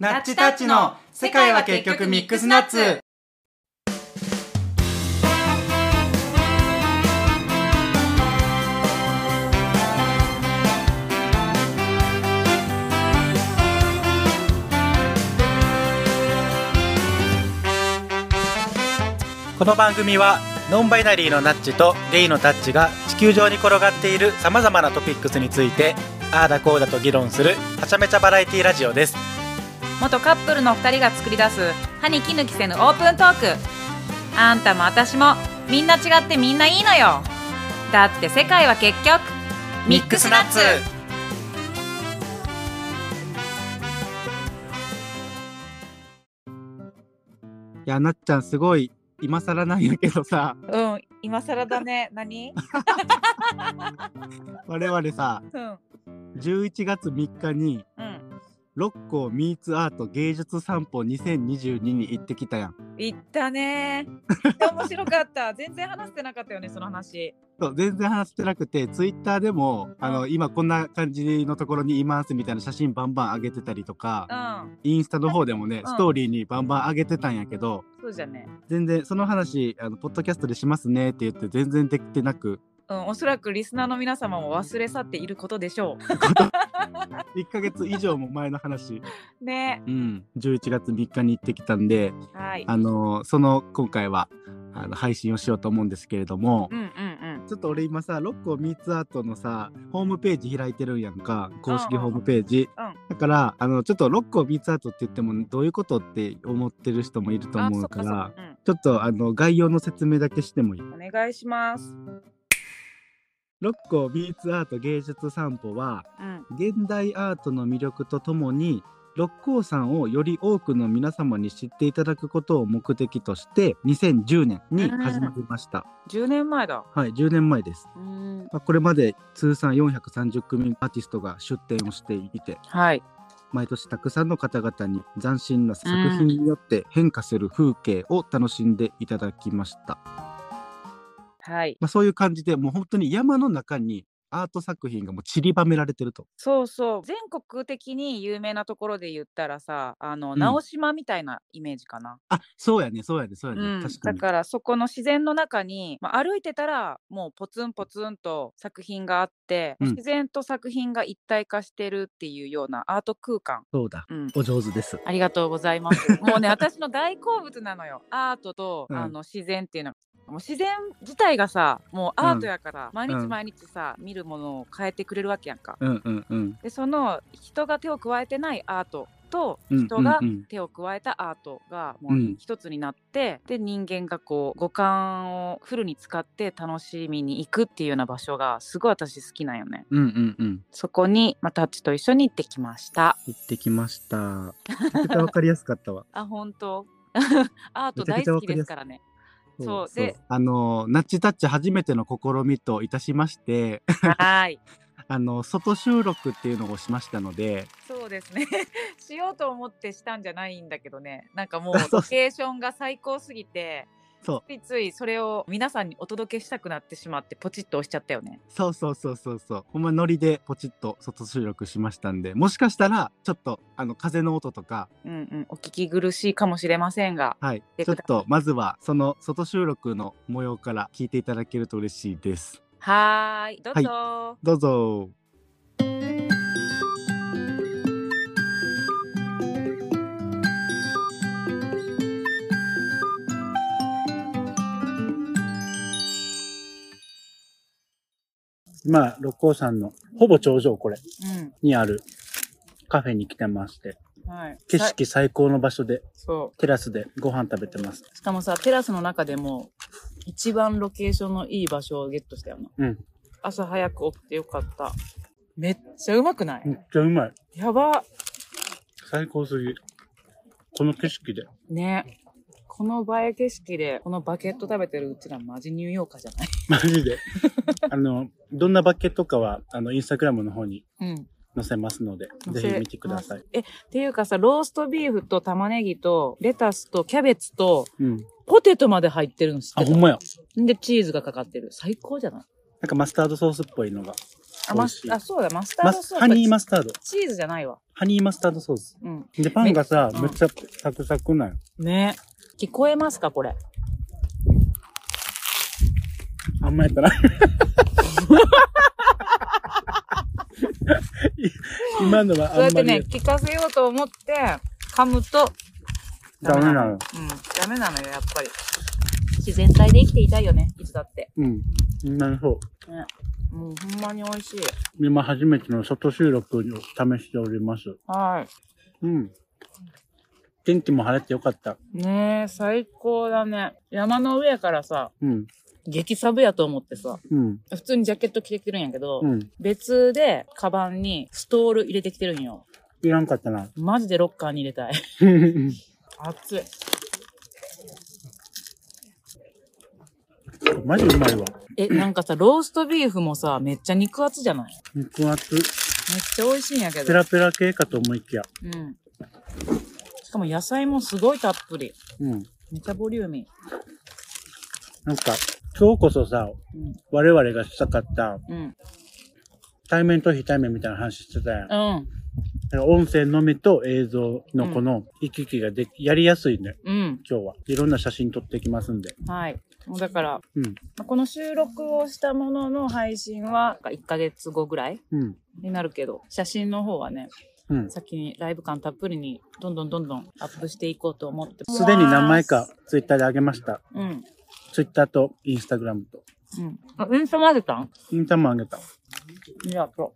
ナッチタッチの世界は結局ミックスナッツ。この番組はノンバイナリーのナッチとゲイのタッチが地球上に転がっているさまざまなトピックスについてああだこうだと議論するはちゃめちゃバラエティラジオです。元カップルの2人が作り出す歯に衣着せぬオープントーク。あんたも私もみんな違ってみんないいのよ。だって世界は結局ミックスナッツ。いやなっちゃんすごい今更なんやけどさ。うん今更だね。何？我々さうん。11月3日にうん六甲ミーツアート芸術散歩2022に行ってきたやん。言ったね。面白かった。全然話してなかったよねその話。そう全然話してなくてツイッターでもあの今こんな感じのところにいますみたいな写真バンバン上げてたりとかうん。インスタの方でもね、うん。ストーリーにバンバン上げてたんやけどそうじゃね。全然その話あのポッドキャストでしますねって言って全然できてなく。うんおそらくリスナーの皆様も忘れ去っていることでしょ 1ヶ月以上も前の話、うね。うん、11月3日に行ってきたんではい。あのその今回はあの配信をしようと思うんですけれども、うんうんうん。ちょっと俺今さ、六甲ミーツアートのさ、ホームページ開いてるんやんか、公式ホームページ。うん。うんだから、あの、ちょっと六甲ミーツアートって言っても、どういうことって思ってる人もいるとあ思そうっから、か。うん。ちょっとあの、概要の説明だけしてもいい？お願いします六甲ミーツアート芸術散歩は、うん。現代アートの魅力とともに、六甲山をより多くの皆様に知っていただくことを目的として、2010年に始まりました。10年前だ。はい、10年前です。うん。まあ、これまで通算430組アーティストが出展をしていてはい。毎年たくさんの方々に斬新な作品によって変化する風景を楽しんでいただきました、はい。まあ、そういう感じでもう本当に山の中にアート作品がもう散りばめられてると。そうそう。全国的に有名なところで言ったらさあの、うん。直島みたいなイメージかな、あそうやねそうやねそうやね、うん、確かに。だからそこの自然の中に、まあ、歩いてたらもうポツンポツンと作品があって、うん。自然と作品が一体化してるっていうようなアート空間、そうだ。うん、お上手です。ありがとうございます。もうね、私の大好物なのよ。アートと、うん。あの自然っていうの。は。もう自然自体がさ、もうアートやから、毎うん。日毎日さ、見るものを変えてくれるわけやんか。うんうんうん。で、その人が手を加えてないアートと、うん人がうん。うん手を加えたアートがもううん。一つになって、で人間がこう五感をフルに使って楽しみに行くっていうような場所がすごい私好きなんよね。うんうんうん。そこに、まあ、タッチと一緒に行ってきました。行ってきました。めちゃくちゃわかりやすかったわ。あ、本当。アート大好きですからね。そうであのナッチタッチ初めての試みといたしましてはーい。あの外収録っていうのをしましたのでそうですね。しようと思ってしたんじゃないんだけどね。なんかもう ロケーションが最高すぎて、そうついついそれを皆さんにお届けしたくなってしまってポチッと押しちゃったよね。そうそうそうそうそうほんまノリでポチッと外収録しましたんでもしかしたらちょっとあの風の音とかうんうん。お聞き苦しいかもしれませんが。はいでちょっとまずはその外収録の模様から聞いていただけると嬉しいですはーい。どうぞ、どうぞまあ六甲山のほぼ頂上これにあるカフェに来てましてうん。はい。景さ色最高の場所でそテラスでご飯食べてますう。しかもさ、テラスの中でも一番ロケーションのいい場所をゲットしたよな。うん朝早く起きてよかった。めっちゃうまくない、めっちゃうまいやば。最高すぎこの景色でね。この映え景色で、このバケット食べてるうちらマジニューヨーカーじゃない？マジであのどんなバケとかはあのインスタグラムの方にうん。載せますのでぜひ見てください。え、っていうかさ、ローストビーフと玉ねぎとレタスとキャベツとうん。ポテトまで入ってるの知ってあ、たほんまや。で、チーズがかかってる。最高じゃない？なんかマスタードソースっぽいのがあ、マスあ、そうだ、マスターマドソース。スハニーマスタード。チーズじゃないわ。ハニーマスタードソース。うん。で、パンがさ、めめっちゃサクサクなんよ。ね聞こえますか、これ？あんまやったな。今のはそうやってあんまりね、聞かせようと思って、噛むと、ダメなの。うん、ダメなのよ、やっぱり。自然体で生きていたいよね、いつだって。うん。なるほど。ね。もうほんまに美味しい。今初めての外収録を試しております。はうん。天気も晴れてよかった。い。ねえ、最高だね。山の上からさ、うん。激サブやと思ってさ、うん。普通にジャケット着てきてるんやけど、うん。別でカバンにストール入れてきてるんよ。いらんかったな。マジでロッカーに入れたい。熱い。マジうまいわ。え、なんかさ、ローストビーフもさ、めっちゃ肉厚じゃない？肉厚。めっちゃ美味しいんやけど。ペラペラ系かと思いきや。うん。しかも野菜もすごいたっぷり。うん。めっちゃボリューミなんか、今日こそさ、ー。うん。我々がしたかったうん。対面と非対面みたいな話してたやん。うん。音声のみと映像のこの行き来ができ、やりやすいね。うん。今日は。いろんな写真撮ってきますんで。はい。もうだから、うん。まあこの収録をしたものの配信は1ヶ月後ぐらいうん。になるけど、写真の方はね、うん。先にライブ感たっぷりにどんどんどんどんアップしていこうと思って。すでに何枚かツイッターで上げました。うん。ツイッターとインスタグラムと。うん。あ、インスタ混ぜたん？インスタも上げた。いや、そ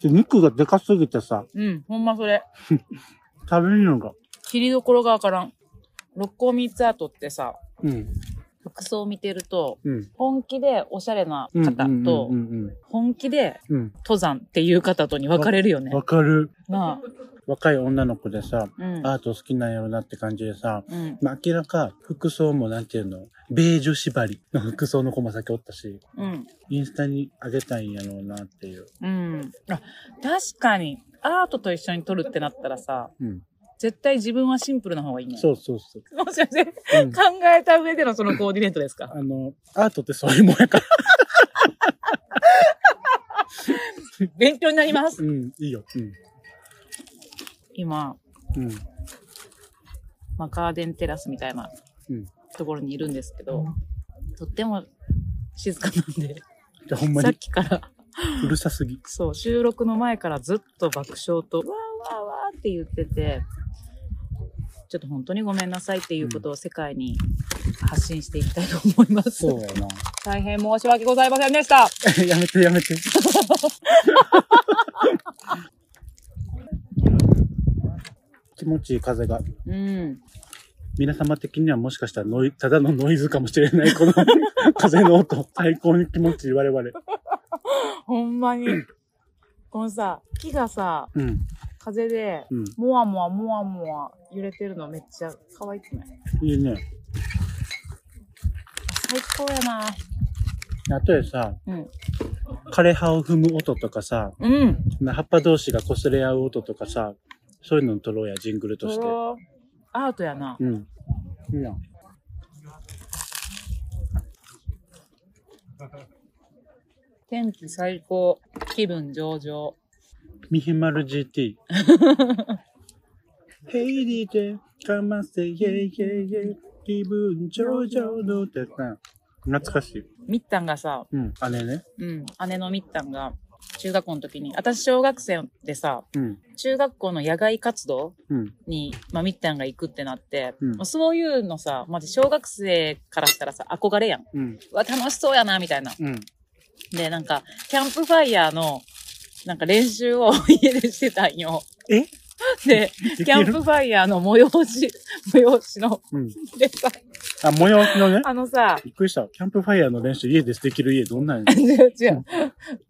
で肉がでかすぎてさ、う。うん。ほんまそれ。食べるのが。切りどころがわからん。六甲ミーツアートってさ、うん。服装を見てると、うん。本気でおしゃれなうん方とう、ん本気で。登山っていう方とに分かれるよねうん。。わかる。な若い女の子でさ、あ。うん。アート好きなんやろなって感じでさ、うん。まあ、明らか服装もなんていうの、ベージュ縛りの服装の子も先おったし、うん。インスタに上げたいんやろうなっていう。うん。あ、確かに、アートと一緒に撮るってなったらさ、うん。絶対自分はシンプルな方がいいね。そうそうそう。もしかして、うん考えた上でのそのコーディネートですか？あの、アートってそういうもんやから。勉強になります。うん、いいよ。今、うん。うん。まあ、ガーデンテラスみたいなうん。ところにいるんですけど、とっても静かなんで、ほんまさっにきから、うるさすぎ。そう、収録の前からずっと爆笑と、わーわーわーって言ってて、ちょっと本当にごめんなさいっていうことを世界に発信していきたいと思います。そうやな。大変申し訳ございませんでした。やめてやめて。気持ちいい風が。うん。皆様的にはもしかしたらノイ、ただのノイズかもしれない、この 風の音。最高に気持ちいい我々。ほんまに。このさ、木がさ、うん。風で、うん。もわもわもわもわ揺れてるのめっちゃ可愛くない？いいね。最高やな。あとでさ、うん。枯葉を踏む音とかさ、うん。葉っぱ同士が擦れ合う音とかさ、そういうの撮ろうや、ジングルとして。アートやな。うん。いいやん。天気最高。気分上々。ミヒマル GT。ヘイリーでかませ、イェイイェイイェイ。気分上々のってさ、懐かしい。みったんがさ、うん。姉ね。うん、姉のみったんが、中学校の時に、私小学生でさ、うん。中学校の野外活動うん。に、まあ、みったんが行くってなって、うんそういうのさ、まず小学生からしたらさ、憧れやん。うん。うわ、楽しそうやな、みたいな。うん。で、なんか、キャンプファイヤーの、なんか練習を家でしてたんよ。え？で、でキャンプファイヤーの催し、催しの、うん。でさ、あ、催しのね？あのさ、びっくりした。キャンプファイヤーの練習家でできる家どんなんや？違う違う、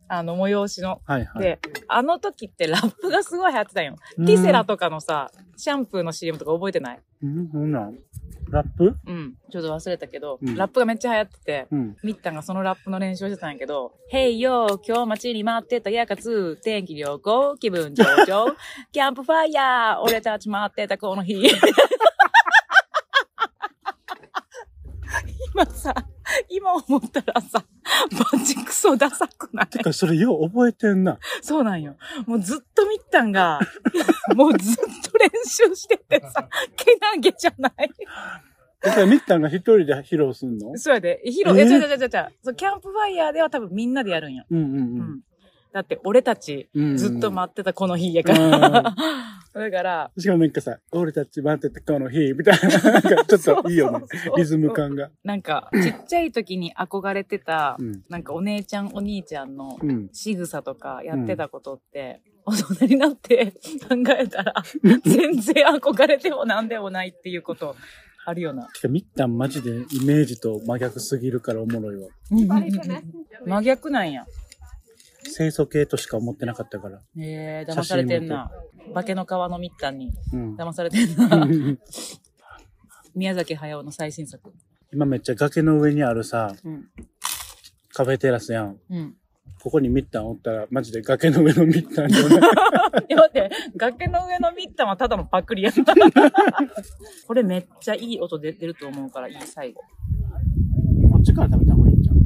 あの催しの。はいはい。で、あの時ってラップがすごい流行ってたんよ。うんティセラとかのさ、シャンプーの CM とか覚えてない？うん、そんなんラップ？うん。ちょっと忘れたけど、うんラップがめっちゃ流行ってて、うん。みったんがそのラップの練習をしてたんやけど、へいよー、今日待ちに待ってたやかつ、天気良好、気分上々、キャンプファイヤー、俺たち待ってたこの日。今さ、今思ったらさ、マジクソダサくない？てか、それよう覚えてんな。そうなんよ。もうずっとみったんが、もうずっと練習しててさ、けなげじゃない？え、それ、みったんが一人で披露すんの？そうやで。ヒロ、ええ、ちゃちゃちゃちゃちゃ。そう、キャンプファイヤーでは多分みんなでやるんよ。うんううんん。だって俺たち、うん。ずっとっ待ってたこの日やかうんら。だから、しかもなんかさ、俺たち待ってたこの日、みたいな、なんかちょっといいよね。リズム感が。なんか、ちっちゃい時に憧れてたう、ん。なんかお姉ちゃんお兄ちゃんのうん。仕草とかやってたことって、大人になって 考えたら、全然憧れてもなんでもないっていうことあるよな。てか、みったんマジでイメージと真逆すぎるからおもろいわ。真逆なんや。清楚系としか思ってなかったから。えー、騙されてんな。化けの皮のみったんにうん。騙されてんな。宮崎駿の最新作。今めっちゃ崖の上にあるさ、うん。カフェテラスやん。うん。ここにミッタンおったら、マジで崖の上のミッタンじゃない。いや待って、崖の上のミッタンはただのパクリやん。これめっちゃいい音出てると思うからいい最後。こっちから食べた方がいいんじゃん。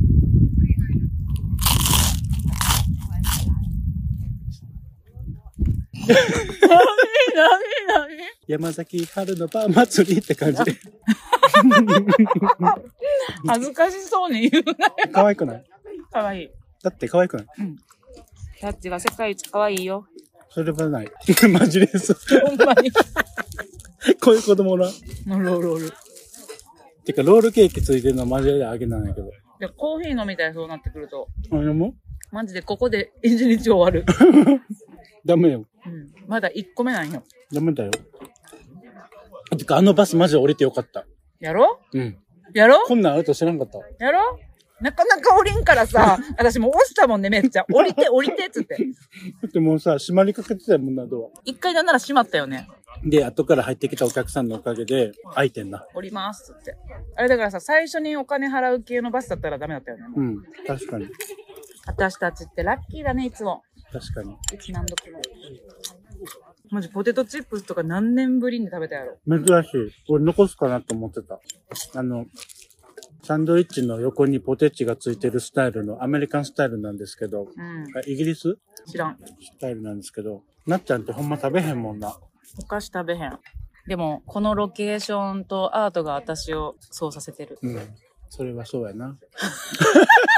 なになに山崎春のパン祭りって感じで。恥ずかしそうに言うなよ。可愛くない？かわいい。だって可愛くない？タッチが世界一可愛いよ。それはない。マジです。ほんまに。こういう子供ら。ロールロール。てか、ロールケーキついてるのはマジであげなんやけど。で、コーヒー飲みたいそうなってくると、あ、でもマジでここで一日終わる。ダメよ。うん。まだ1個目なんよ。ダメだよ。てか、あのバスマジで降りてよかった。やろ？うん。やろ？こんなんあると知らんかった。やろ？なかなか降りんからさ、私もう押したもんね、めっちゃ。降りて、降りてっつって。だってもうさ、閉まりかけてたもんな、ド一回なんなら閉まったよね。ア。で、後から入ってきたお客さんのおかげで、開いてんな。降りますっつって。あれだからさ、最初にお金払う系のバスだったらダメだったよね。うん。確かに。私たちってラッキーだね、いつも。確かに。何度も。マジポテトチップスとか何年ぶりに食べたやろ？珍しい。俺残すかなと思ってた。あの、サンドイッチの横にポテチがついてるスタイルのアメリカンスタイルなんですけど、うん。あイギリス？知らん。スタイルなんですけど、なっちゃんってほんま食べへんもんな。お菓子食べへん。でも、このロケーションとアートが私をそうさせてる。うん。それはそうやな。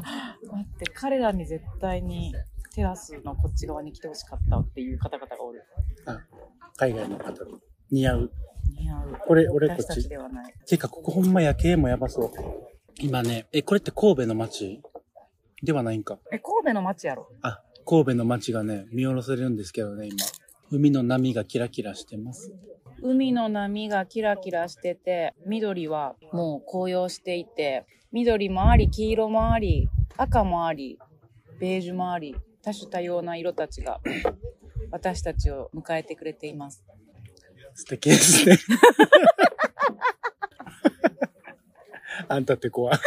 待って、彼らに絶対にテラスのこっち側に来てほしかったっていう方々がおる。あ、海外の方に似合う。似合う。これ俺こっちではない。てか、ここほんま夜景もやばそう。今ね、え、これって神戸の街ではないんか？え、神戸の街やろあ、神戸の街がね、見下ろせるんですけどね、今。海の波がキラキラしてます。海の波がキラキラしてて、緑はもう紅葉していて、緑もあり、黄色もあり、赤もあり、ベージュもあり、多種多様な色たちが 私たちを迎えてくれています。素敵ですね。あんたって怖い。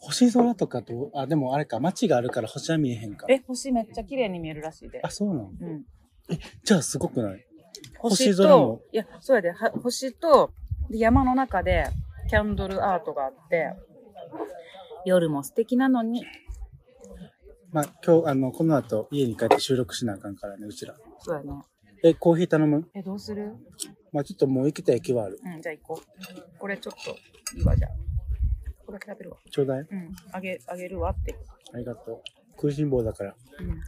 星空とかと、あ、でもあれか、街があるから星は見えへんか。え、星めっちゃ綺麗に見えるらしいであ、。そうなの？うん。じゃあすごくない？星と、いや、そうやで、は星と、で山の中でキャンドルアートがあって、夜も素敵なのに、まあ、今日、あの、この後、家に帰って収録しなあかんからね、うちら。そうやね。え、コーヒー頼む？え、どうする？まあ、ちょっともう行きたい気はある。うん、じゃあ行こう。これちょっと、いいわ、じゃあ。これだけ食べるわ。ちょうだいうん、あげ、あげるわって。ありがとう。食いしん坊だから。うん。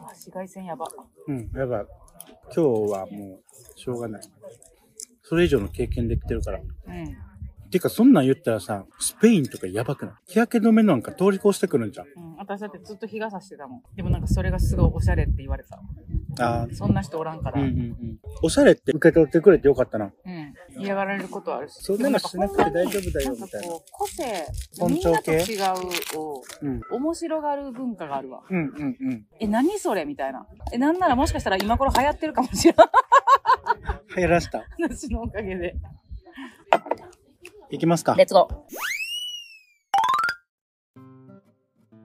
あ、紫外線やば。うん、やばい。今日はもう、しょうがない。それ以上の経験できてるから。うん。てか、そんなん言ったらさ、スペインとかやばくない？日焼け止めなんか通り越してくるんじゃん。うん、私だってずっと日傘してたもん。でもなんかそれがすごいおしゃれって言われた。ああ。そんな人おらんから。うんん。ううんうん。おしゃれって受け取ってくれてよかったな。嫌がられることあるし。そんなのしなくて大丈夫だよみたいなんかこう、個性、尊みんなと重系違うを、うん。面白がる文化があるわ。うんうんうん。え、何それみたいな。え、なんならもしかしたら今頃流行ってるかもしれない。流行らした。私のおかげで。いきますか。レッツゴー。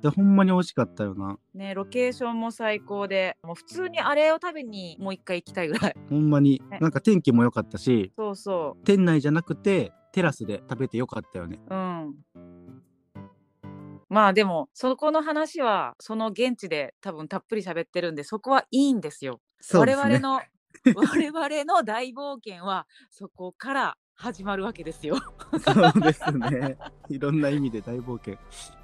でほんまに美味しかったよな。ねロケーションも最高で。もう普通にあれを食べにもう一回行きたいぐらい。ほんまに。ね。なんか天気も良かったし。そうそ店内じゃなくてテラスで食べてよかったよね。ううん。まあでもそこの話はその現地で多分たっぷり喋ってるんでそこはいいんですよ。すね。我々の 我々の大冒険はそこから始まるわけですよ。そうですね。いろんな意味で大冒険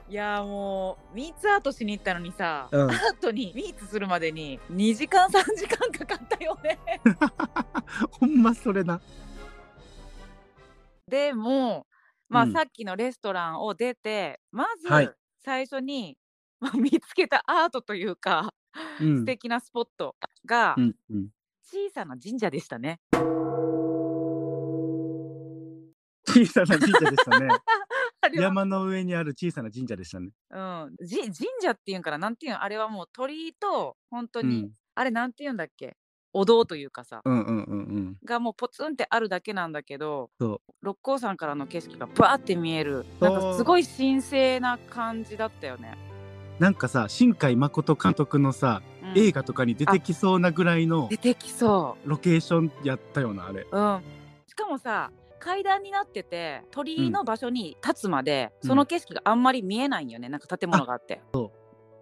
いやーもうミーツアートしに行ったのにさ、うん。アートにミーツするまでに2時間3時間かかったよね。ほんまそれな。でもまあ、うん。さっきのレストランを出てまずはい。最初に、まあ、見つけたアートというか、うん。素敵なスポットがうんうん。小さな神社でしたね。小さな神社でしたね 山の上にある小さな神社でしたね。うん、じ神社っていうんからなんていうんあれはもう鳥居と本当に、うん。あれなんていうんだっけ？お堂というかさ、うんうんうんうん。がもうポツンってあるだけなんだけどそ六甲山からの景色がバーって見える。なんかすごい神聖な感じだったよね。うなんかさ新海誠監督のさ、うん。映画とかに出てきそうなぐらいの出てきそロケーションやったよなあれ。う。うん、しかもさ階段になってて鳥居の場所に立つまで、うん。その景色があんまり見えないんよねなんか建物があって。そ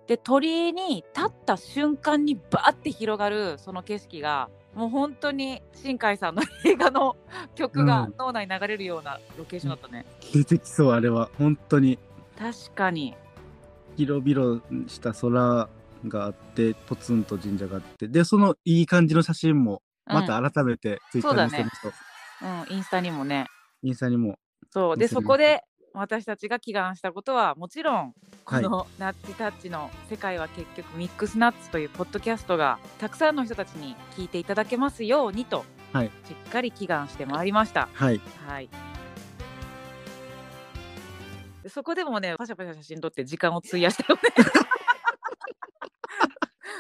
で鳥居に立った瞬間にバーって広がるその景色がもう本当に新海さんの映画の 曲がうん。脳内に流れるようなロケーションだったね。出てきそうあれは。本当に。確かに。広々した空があってポツンと神社があって。でそのいい感じの写真もまた改めてツイッターに載せると、うん、インスタにもね。インスタにも。そう。でそこで私たちが祈願したことはもちろんこはい。のナッチタッチの「世界は結局ミックスナッツ」というポッドキャストがたくさんの人たちに聞いていただけますようにと、はい。しっかり祈願してまいりました。はい。はい。でそこでもねパシャパシャ写真撮って時間を費やしたよね。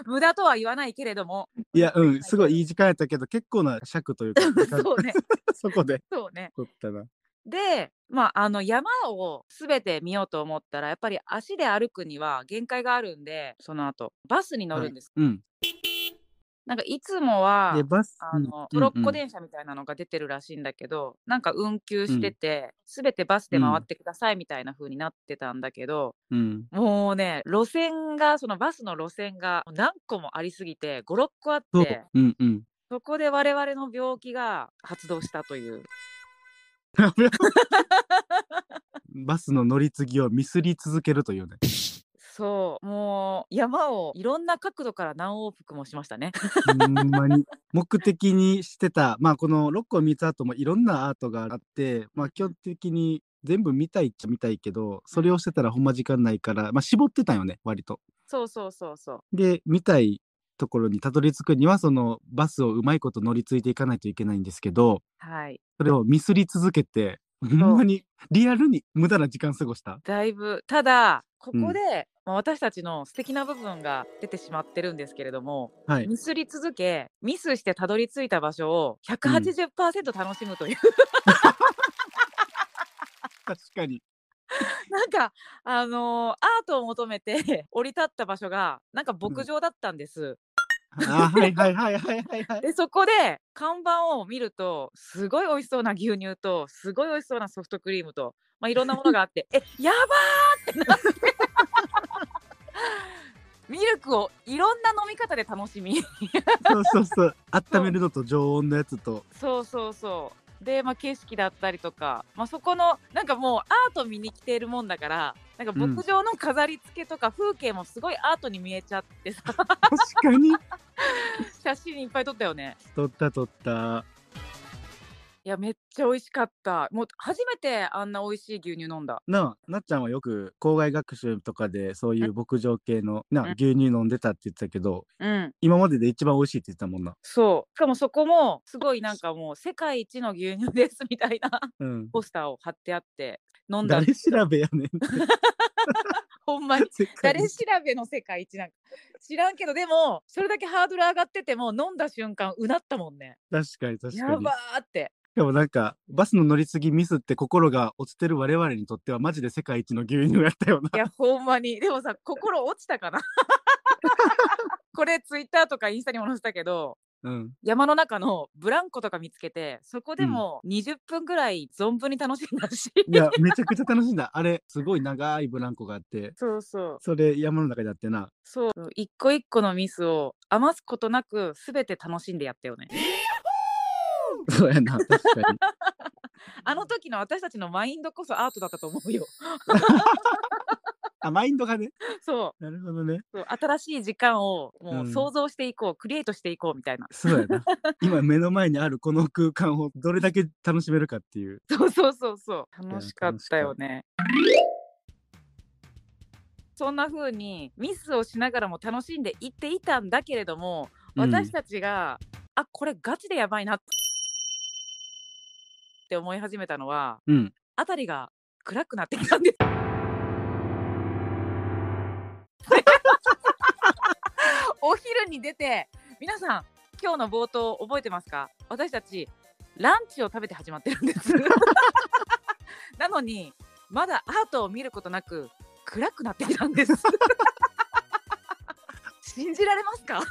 無駄とは言わないけれども。いやうんすごいいい時間やったけど結構な尺というか そうね。そこでそうね。撮ったな。で、まあ、あの山を全て見ようと思ったらやっぱり足で歩くには限界があるんでその後バスに乗るんです、うんなんかいつもはでバスあのうんトロッコうん電車みたいなのが出てるらしいんだけど、なんか運休してて、全てバスで回ってくださいみたいな風になってたんだけど、うん。もうね路線がそのバスの路線が何個もありすぎて56個あっそう。てうんうん。そこで我々の病気が発動したという。バスの乗り継ぎをミスり続けるというねそうもう山をいろんな角度から何往復もしましたね。目的にしてたまあこの6個3つアートもいろんなアートがあってまあ基本的に全部見たいっちゃ見たいけどそれをしてたらほんま時間ないからまあ絞ってたよね割と。そうそうそうそう。で見たいところにたどり着くにはそのバスをうまいこと乗り継いでいかないといけないんですけどはい。それをミスり続けてほんまにリアルに無駄な時間過ごした。だいぶただこうんこで、まあ私たちの素敵な部分が出てしまってるんですけれども、はい、ミスり続けミスしてたどり着いた場所を180%楽しむという、確かに。なんかあのーアートを求めて 降り立った場所がなんか牧場だったんです。あはいはいはいはいはいはい。でそこで看板を見るとすごい美味しそうな牛乳とすごい美味しそうなソフトクリームと、まあ、いろんなものがあってえやばー ミルクをいろんな飲み方で楽しみそうそう そう。温めるのと常温のやつと。そうそうそうで、まあ、景色だったりとか、まあ、そこのなんかもうアート見に来ているもんだからなんかうん牧場の飾り付けとか風景もすごいアートに見えちゃってさ確かに。写真いっぱい撮ったよね取った取った。いやめっちゃ美味しかった。もう初めてあんな美味しい牛乳飲んだ。なあ、なっちゃんはよく校外学習とかでそういう牧場系のなうん。牛乳飲んでたって言ってたけど、うん。今までで一番美味しいって言ってたもんな。そう。しかもそこもすごいなんかもう世界一の牛乳ですみたいなうん。ポスターを貼ってあって飲んだん誰調べやねん。ほんまに。誰調べの世界一なんか。知らんけどでもそれだけハードル上がってても飲んだ瞬間うなったもんね。確かに確かに。やば。ーってかもなんか、バスの乗り継ぎミスって心が落ちてる我々にとってはマジで世界一の牛乳やったよな。いやほんまにでもさ心落ちたかな これツイッターとかインスタにも載せたけどうん。山の中のブランコとか見つけてそこでも20分ぐらい存分に楽しんだし、いや、めちゃくちゃ楽しんだ。あれ、すごい長いブランコがあって、そうそうそれ山の中でやってな。そう一個一個のミスを余すことなく全て楽しんでやったよねそうやな、確かに。あの時の私たちのマインドこそアートだったと思うよ あ、マインドがね。そうなるほどね。そう新しい時間をもううん想像していこう、クリエイトしていこうみたいなそうやな。今目の前にあるこの空間をどれだけ楽しめるかっていう。そうそうそうそうや楽しかったよねそんな風にミスをしながらも楽しんでいっていたんだけれども、うん私たちがあこれガチでやばいなって思い始めたのはうん。辺りが暗くなってきたんです。お昼に出て皆さん今日の冒頭覚えてますか？私たちランチを食べて始まってるんです。なのにまだアートを見ることなく暗くなってきたんです。信じられますか？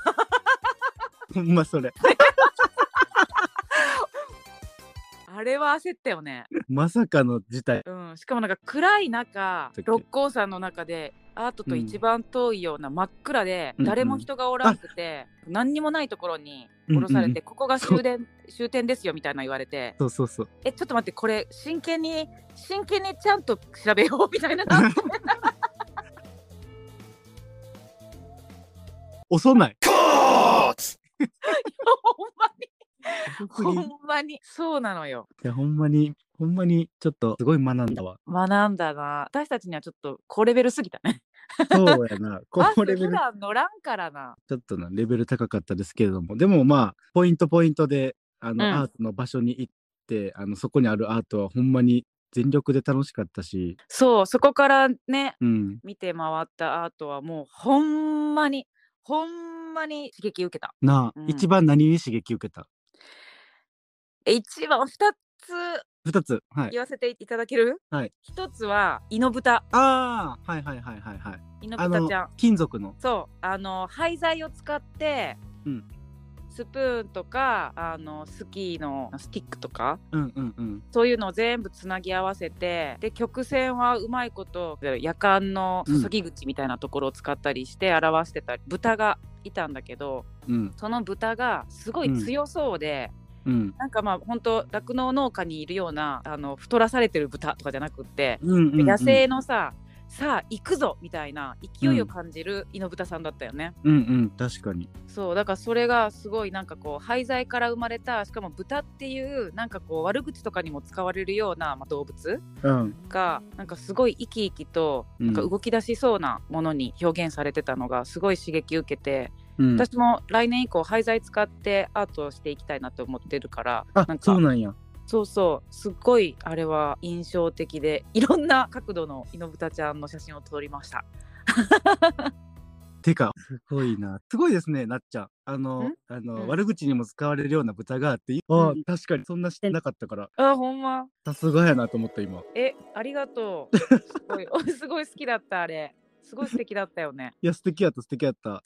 ほんまそれ。あれは焦ったよね。まさかの事態。うん、しかもなんか暗い中六甲山の中でアートと一番遠いような真っ暗で、うん誰も人がおらんくて、何にもないところに降ろされて、うんうんここが終電終点ですよみたいな言われて。そうそうそう。えちょっと待ってこれ真剣に真剣にちゃんと調べようみたいな。遅ない。ほんま。にほんまに。そうなのよ。や、ほんまに、ほんまに、ちょっとすごい学んだわ。学んだな。私たちにはちょっと高レベルすぎた。ねそうやな。このレベル、普段乗らんからな。ちょっとな、レベル高かったですけれども、でもまあ、ポイントポイントで、あの、うん。アートの場所に行って、あの、そこにあるアートはほんまに全力で楽しかったし、そうそこからねうん。見て回ったアートはもうほんまにほんまに刺激受けた。なあ、うん。一番何に刺激受けた？え一番二つ二つ。はい。言わせていただける？はい一つはイノブタああ、はいはいはいはいはい。イノブタちゃん、金属の。そうあの廃材を使って、うんスプーンとかあのスキーのスティックとか？うんうんうん。そういうのを全部つなぎ合わせてで曲線はうまいこと夜間の注ぎ口みたいなところを使ったりして表してた豚がいたんだけどうんその豚がすごい強そうで、うん。なんかまあ本当酪農農家にいるようなあの太らされてる豚とかじゃなくって、うんうんうん。野生のささあ行くぞみたいな勢いを感じる猪豚さんだったよね、うんうん。確かに。そうだからそれがすごいなんかこう廃材から生まれたしかも豚っていうなんかこう悪口とかにも使われるような、まあ、動物うん。がなんかすごい生き生きとうん。なんか動き出しそうなものに表現されてたのがすごい刺激受けて、うん私も来年以降廃材使ってアートをしていきたいなと思ってるからあなんかそうなんや。そうそう。すっごいあれは印象的でいろんな角度のイノブタちゃんの写真を撮りました。てかすごいな。すごいですねなっちゃん。あのん？あの、うん。悪口にも使われるような豚があってあ、うん。確かにそんなしてなかったから。あほんま。さすがやなと思った今。えありがとう。すごいお すごい好きだったあれ。すごい素敵だったよね。いや素敵やった素敵やった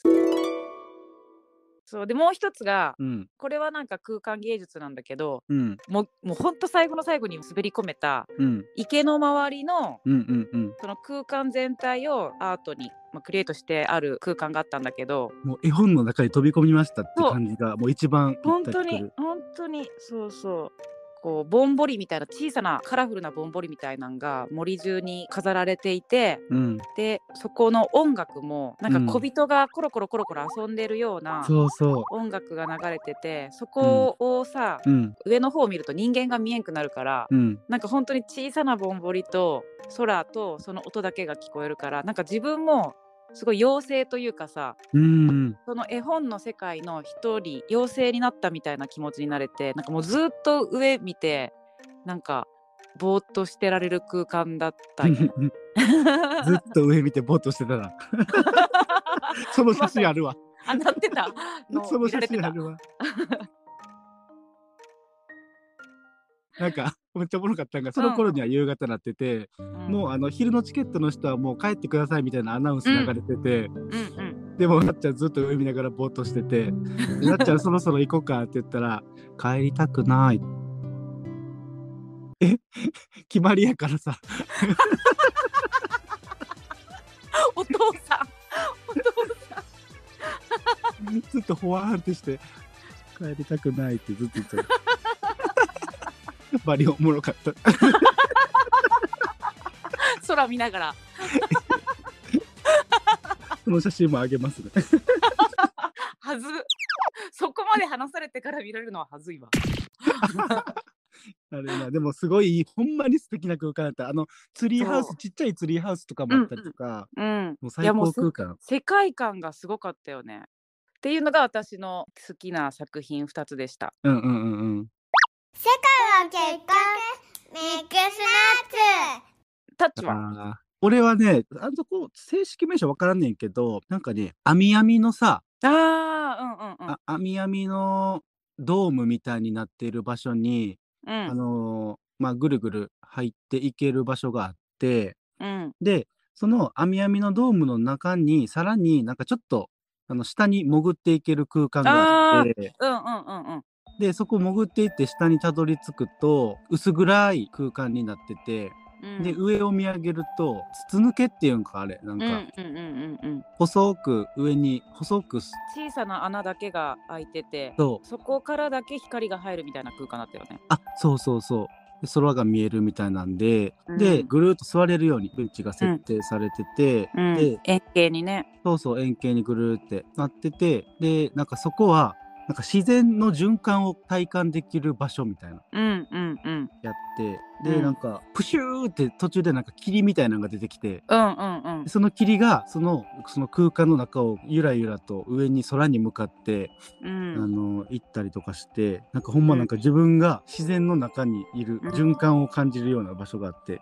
そうでもう一つがうん。これはなんか空間芸術なんだけどうん。もうもうほんと最後の最後に滑り込めたうん。池の周りのうんうんうん。その空間全体をアートに、まあ、クリエイトしてある空間があったんだけどもう絵本の中に飛び込みましたって感じがもう一番本当に本当にそうそうこうぼんぼりみたいな小さなカラフルなぼんぼりみたいなのが森中に飾られていてうん。でそこの音楽もなんうん。か小人がコロコロコロコロ遊んでるようなそうそ音楽が流れててそこをさ、ううん。上の方を見ると人間が見えんくなるから、うん。なんか本当に小さなぼんぼりと空とその音だけが聞こえるからなんか自分もすごい妖精というかさうんその絵本の世界の一人妖精になったみたいな気持ちになれてなんかもうずっと上見てなんかぼーっとしてられる空間だった ずっと上見てぼーっとしてたら その写真あるわ。あなってた。の その写真あるわなんか めっちゃおもろかったんがその頃には夕方なってて、もうあの昼のチケットの人はもう帰ってくださいみたいなアナウンス流れてて、うんうん。でもなっちゃんずっと上見ながらぼーっとしてて でなっちゃんそろそろ行こうかって言ったら帰りたくない。え？決まりやからさ。お父さん。お父さん。ずっとほわーんってして帰りたくないってずっと言ってたやっぱりおもろかった。空見ながら。その写真もあげますね。はず。そこまで話されてから見られるのははずいわ。あれなでもすごいほんまに素敵な空間だった。あのツリーハウスちっちゃいツリーハウスとかもあったりとか、うんもう最高空間。世界観がすごかったよね。っていうのが私の好きな作品2つでした。うんうんうんうんは結果ミックスナッツ。タッチは俺はねあそこ正式名称わからんねんけどなんかね網網のさあーうんうんうん。あ網網のドームみたいになっている場所に、うん。あのーまあぐるぐる入っていける場所があってうん。でその網網のドームの中にさらになんかちょっとあの下に潜っていける空間があってうんうんうんうんでそこ潜っていって下にたどり着くと薄暗い空間になってて、うん。で上を見上げると筒抜けっていうんかあれなんうんか細く上に細くす小さな穴だけが開いててそこからだけ光が入るみたいな空間だったよね。あそうそうそう。で空が見えるみたいなんで、うん。でぐるーっと座れるようにベンチが設定されてて、うん。で円形にね。そうそう円形にぐるーってなっててでなんかそこはなんか自然の循環を体感できる場所みたいな。うんうんうん。やってで、うん。なんかプシューって途中でなんか霧みたいなのが出てきて。うんうんうん。でその霧がそのその空間の中をゆらゆらと上に空に向かって、うあんの行ったりとかしてなんかほんまなんか自分が自然の中にいるうん。循環を感じるような場所があって、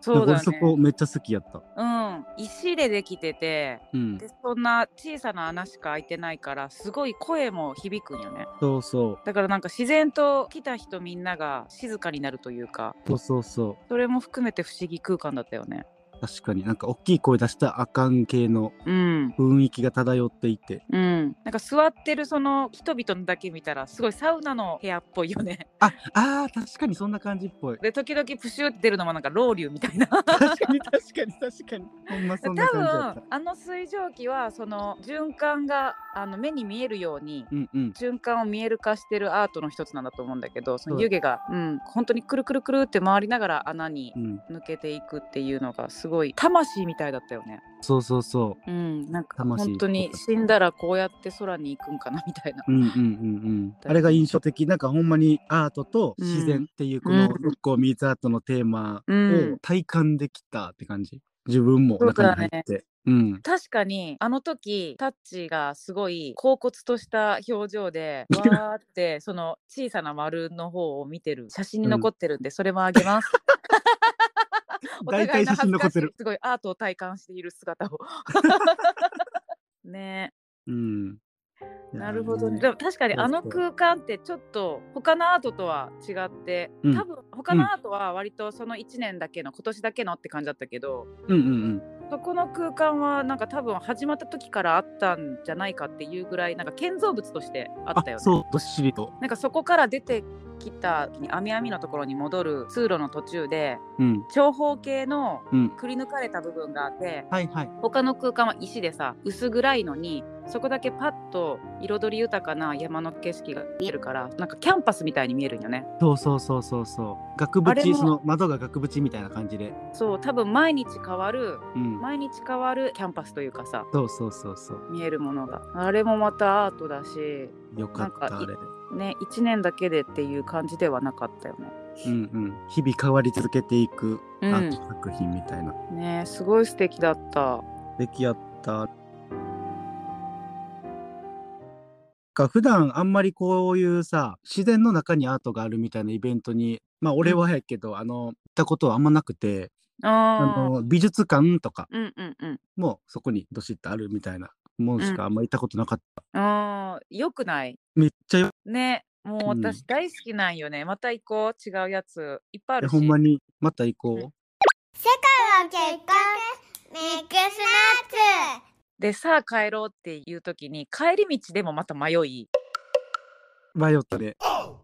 そうだなんか俺そこねめっちゃ好きやった。うん。石でできててうん。で、そんな小さな穴しか開いてないからすごい声も響くんよね。そうそう。だからなんか自然と来た人みんなが静かになるというか。そうそうそう。それも含めて不思議空間だったよね確かに。なんか大きい声出したらあかん系のうん。雰囲気が漂っていて。うん。なんか座ってるその人々だけ見たらすごいサウナの部屋っぽいよね。ああー確かにそんな感じっぽい。で時々プシュって出るのもなんかロウリュみたいな。確かに確かに確かに。ほんまそ多んな感じやっ分たあの水蒸気はその循環があの目に見えるようにうんうん。循環を見える化してるアートの一つなんだと思うんだけどその湯気が、うん、本当にくるくるくるって回りながら穴にうん。抜けていくっていうのがすごい魂みたいだったよね。そうそうそう。ん、なんか魂。本当に死んだらこうやって空に行くんかなみたいな。ううんうんうんうん。あれが印象的。なんかほんまにアートと自然っていうこのうん六甲ミーツアートのテーマうん。を体感できたって感じ。自分も中に入って。うん。確かにあの時タッチがすごい恍惚とした表情で わーってその小さな丸の方を見てる。写真に残ってるんで、それもあげます。お互いの恥ずかしいすごいアートを体感している姿を。ね。うん。なるほどね。でも確かにあの空間ってちょっと他のアートとは違って、うん。多分他のアートは割とその1年だけの、今年だけのって感じだったけどうんうんうん。そこの空間はなんか多分始まった時からあったんじゃないかっていうぐらいなんか建造物としてあったよね。そうどっしりと。なんかそこから出てきた網網のところに戻る通路の途中でうん。長方形のうん。くり抜かれた部分があって、はいはい。他の空間は石でさ薄暗いのにそこだけパッと彩り豊かな山の景色が見えるからなんかキャンバスみたいに見えるんよね。そうそうそうそうそう。額縁その窓が額縁みたいな感じで。そう多分毎日変わるうん。毎日変わるキャンバスというかさそうそうそうそう。見えるものが。あれもまたアートだしよかったあれね1年だけでっていう感じではなかったよね。うんうん。日々変わり続けていくアうん。ート作品みたいな、ねすごい素敵だった。出来やった。か普段あんまりこういうさ自然の中にアートがあるみたいなイベントにまあ俺はやけど、あの行ったことはあんまなくてあの美術館とかうんうんうん。もそこにどしっとあるみたいなもんしかあんま行ったことなかった、あーよくないめっちゃよねもううん私大好きなんよね。また行こう。違うやつ。いっぱいあえるし。ほんまに？また行こう。世界は結果ミックスナッツで、さあ帰ろうっていう時に、帰り道でもまた迷い、迷ったね。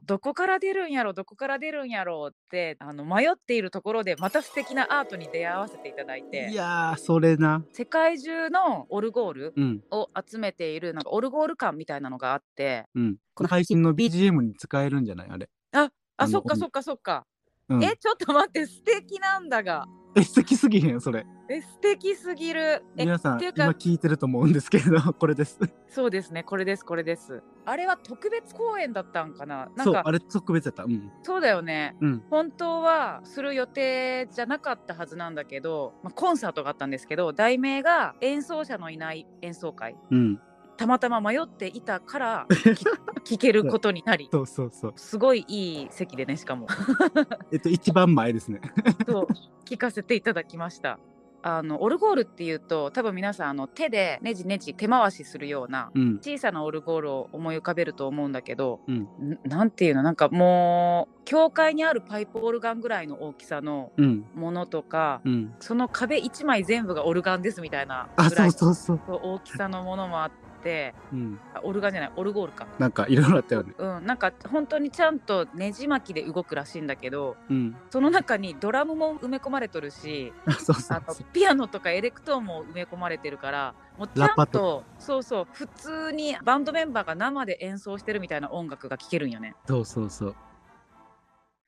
どこから出るんやろ、どこから出るんやろって、あの迷っているところで、また素敵なアートに出会わせていただいてい、やーそれな。世界中のオルゴールうんを集めている、なんかオルゴール館みたいなのがあって、うん。この配信の BGM に使えるんじゃない？あれ。あ、あそっかそっかそっか。うん、え、ちょっと待って、素敵なんだが。え素敵すぎへん？それ。え、素敵すぎる。え、皆さんっていうか今聞いてると思うんですけれど これです。そうですね、これです、これです。あれは特別公演だったんかな？なんかそうあれ特別やった。うんそうだよね。うん本当はする予定じゃなかったはずなんだけど、まあ、コンサートがあったんですけど題名が演奏者のいない演奏会うん。たまたま迷っていたから聞 聞けることになりそうそうそう。すごいいい席でねしかも えっと一番前ですね。そう聞かせていただきましたあのオルゴールっていうと多分皆さんあの手でねじねじ手回しするようなうん小さなオルゴールを思い浮かべると思うんだけど、うんんなんていうの？なんかもう教会にあるパイプオルガンぐらいの大きさのうんものとか、うん。その壁1枚全部がオルガンですみたいなあぐらいうそそうそう。大きさのものもあってうん。あオルガンじゃないオルゴールか。なんかいろいろあったよね。うん、なんか本当にちゃんとねじ巻きで動くらしいんだけどうん。その中にドラムも埋め込まれとるしあ そうそうあのそう。ピアノとかエレクトーンも埋め込まれてるからもうちゃんとそうそう普通にバンドメンバーが生で演奏してるみたいな音楽が聴けるんよね。そうそうそう。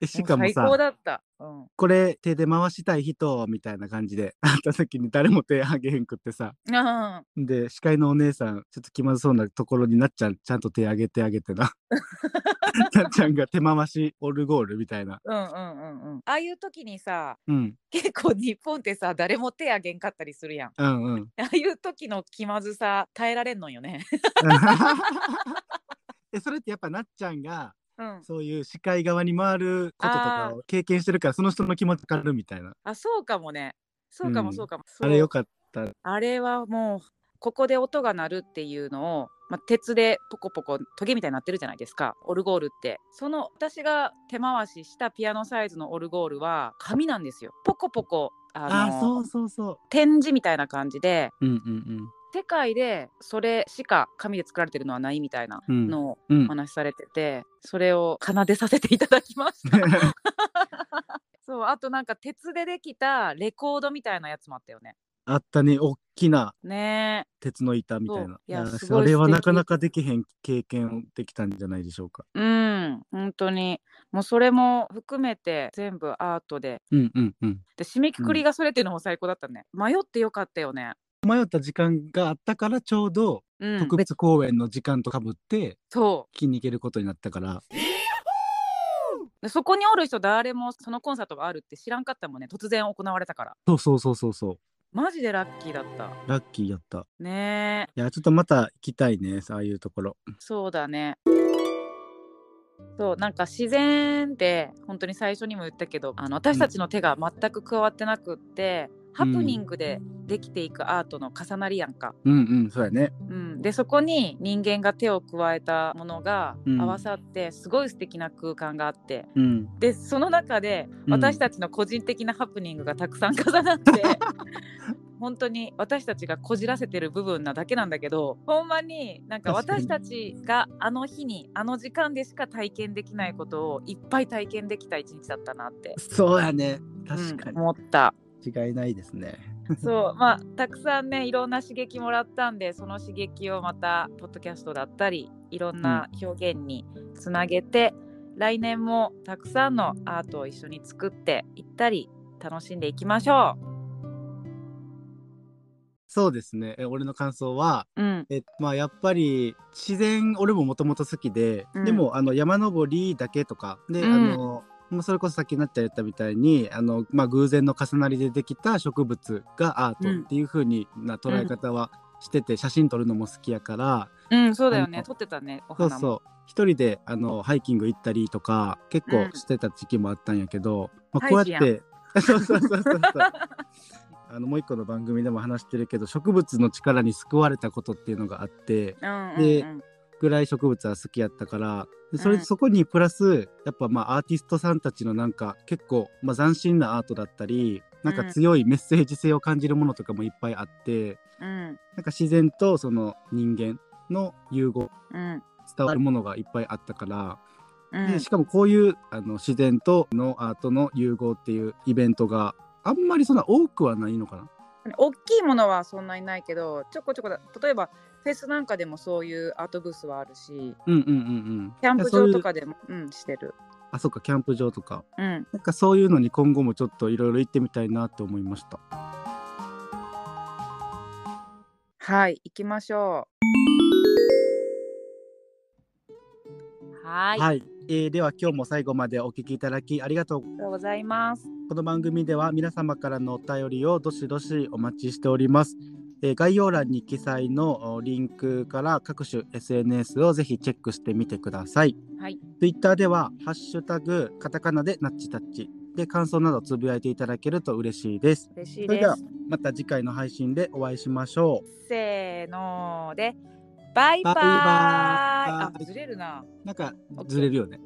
えしかも最さ高だった。うん、これ手で回したい人みたいな感じで 会った時に誰も手あげへんくってさあで司会のお姉さんちょっと気まずそうなところになっちゃんちゃんと手あげてあげてな なっちゃんが手回しオルゴールみたいなーうんうんうんうん。ああいう時にさうん結構日本ってさ誰も手あげんかったりするやん。うんうん ああいう時の気まずさ耐えられんのよね。えそれってやっぱなっちゃんがうん。そういう司会側に回ることとかあを経験してるからその人の気持ちわかるみたいな。あそうかもね。そうかうんもそうかも。あそう。れよかった。あれはもうここで音が鳴るっていうのを、まあ、鉄でポコポコトゲみたいになってるじゃないですか。オルゴールって。その私が手回ししたピアノサイズのオルゴールは紙なんですよ。ポコポコあのあそうそうそ展示みたいな感じで。ううんうん世界でそれしか紙で作られてるのはないみたいなうん。のをうんお話しされてて、それを奏でさせていただきました そうあとなんか鉄でできたレコードみたいなやつもあったよね。あったね。大きなね。鉄の板みたいな。いやいやそれはなかなかできへん経験できたんじゃないでしょうか。えうん。本当に。もうそれも含めて全部アートで。うんうんうん。で締めくくりがそれっていうのも最高だったね、迷ってよかったよね迷った時間があったからちょうどうん特別公演の時間とかぶってそ聞きに行けることになったから。うでそこにおる人誰もそのコンサートがあるって知らんかったもんね突然行われたからそうそうそうそうそう。マジでラッキーだったラッキーやった。ねえいやちょっとまた行きたいねああいうところ。そうだねそうなんか自然って本当に最初にも言ったけどあの私たちの手が全く加わってなくって、ハプニングでできていくアートの重なりやんか、うんうんそうやね。うん、でそこに人間が手を加えたものがうん。合わさってすごい素敵な空間があって、うん。でその中でうん。私たちの個人的なハプニングがたくさん重なって、本当に私たちがこじらせてる部分なだけなんだけどほんまになんか私たちがあの日にあの時間でしか体験できないことをいっぱい体験できた一日だったなって、そうやね。確かうん思った。に違いないですね。そうまあたくさんねいろんな刺激もらったんでその刺激をまたポッドキャストだったりいろんな表現につなげて、来年もたくさんのアートを一緒に作っていったり楽しんでいきましょそうですね。え俺の感想はう。うん、えまあやっぱり自然俺ももともと好きで、うんでもあの山登りだけとかで、うんあのもうそれこそさっきなっちゃん言ったみたいにあの、まあ、偶然の重なりでできた植物がアートっていう風にな捉え方はしてて、写真撮るのも好きやからうん、そうだよね。撮ってたねお花も。そうそう。一人であのハイキング行ったりとか結構うん。してた時期もあったんやけど、まあ、ハイジやん。こうやってそう そうそうそうそう。あのもう一個の番組でも話してるけど植物の力に救われたことっていうのがあってうんうんうん。でぐらい植物は好きやったからでそれ、うん。そこにプラスやっぱまあアーティストさんたちのなんか結構、まあ、斬新なアートだったりなんか強いメッセージ性を感じるものとかもいっぱいあって、うん。なんか自然とその人間の融合うん。伝わるものがいっぱいあったから、うん。でしかもこういうあの自然とのアートの融合っていうイベントがあんまりそんな多くはないのかな？大きいものはそんなにないけどちょこちょこだ例えばフェスなんかでもそういうアートブースはあるしうんうんうんうん。キャンプ場とかでもうんしてるあそっかキャンプ場とか。うんなんかそういうのに今後もちょっといろいろ行ってみたいなって思いました。はい行きましょはいはい、えーでは今日も最後までお聞きいただきありがとう。うありがとうございますこの番組では皆様からのお便りをどしどしお待ちしております。えー概要欄に記載のおリンクから各種 SNS をぜひチェックしてみてください。はい。Twitter では、ハッシュタグ、カタカナでナッチタッチで感想などつぶやいていただけると嬉しいです。嬉しいそれではですまた次回の配信でお会いしましょせーのでバイバイバイバイあずれるなう。なんかずれるよね。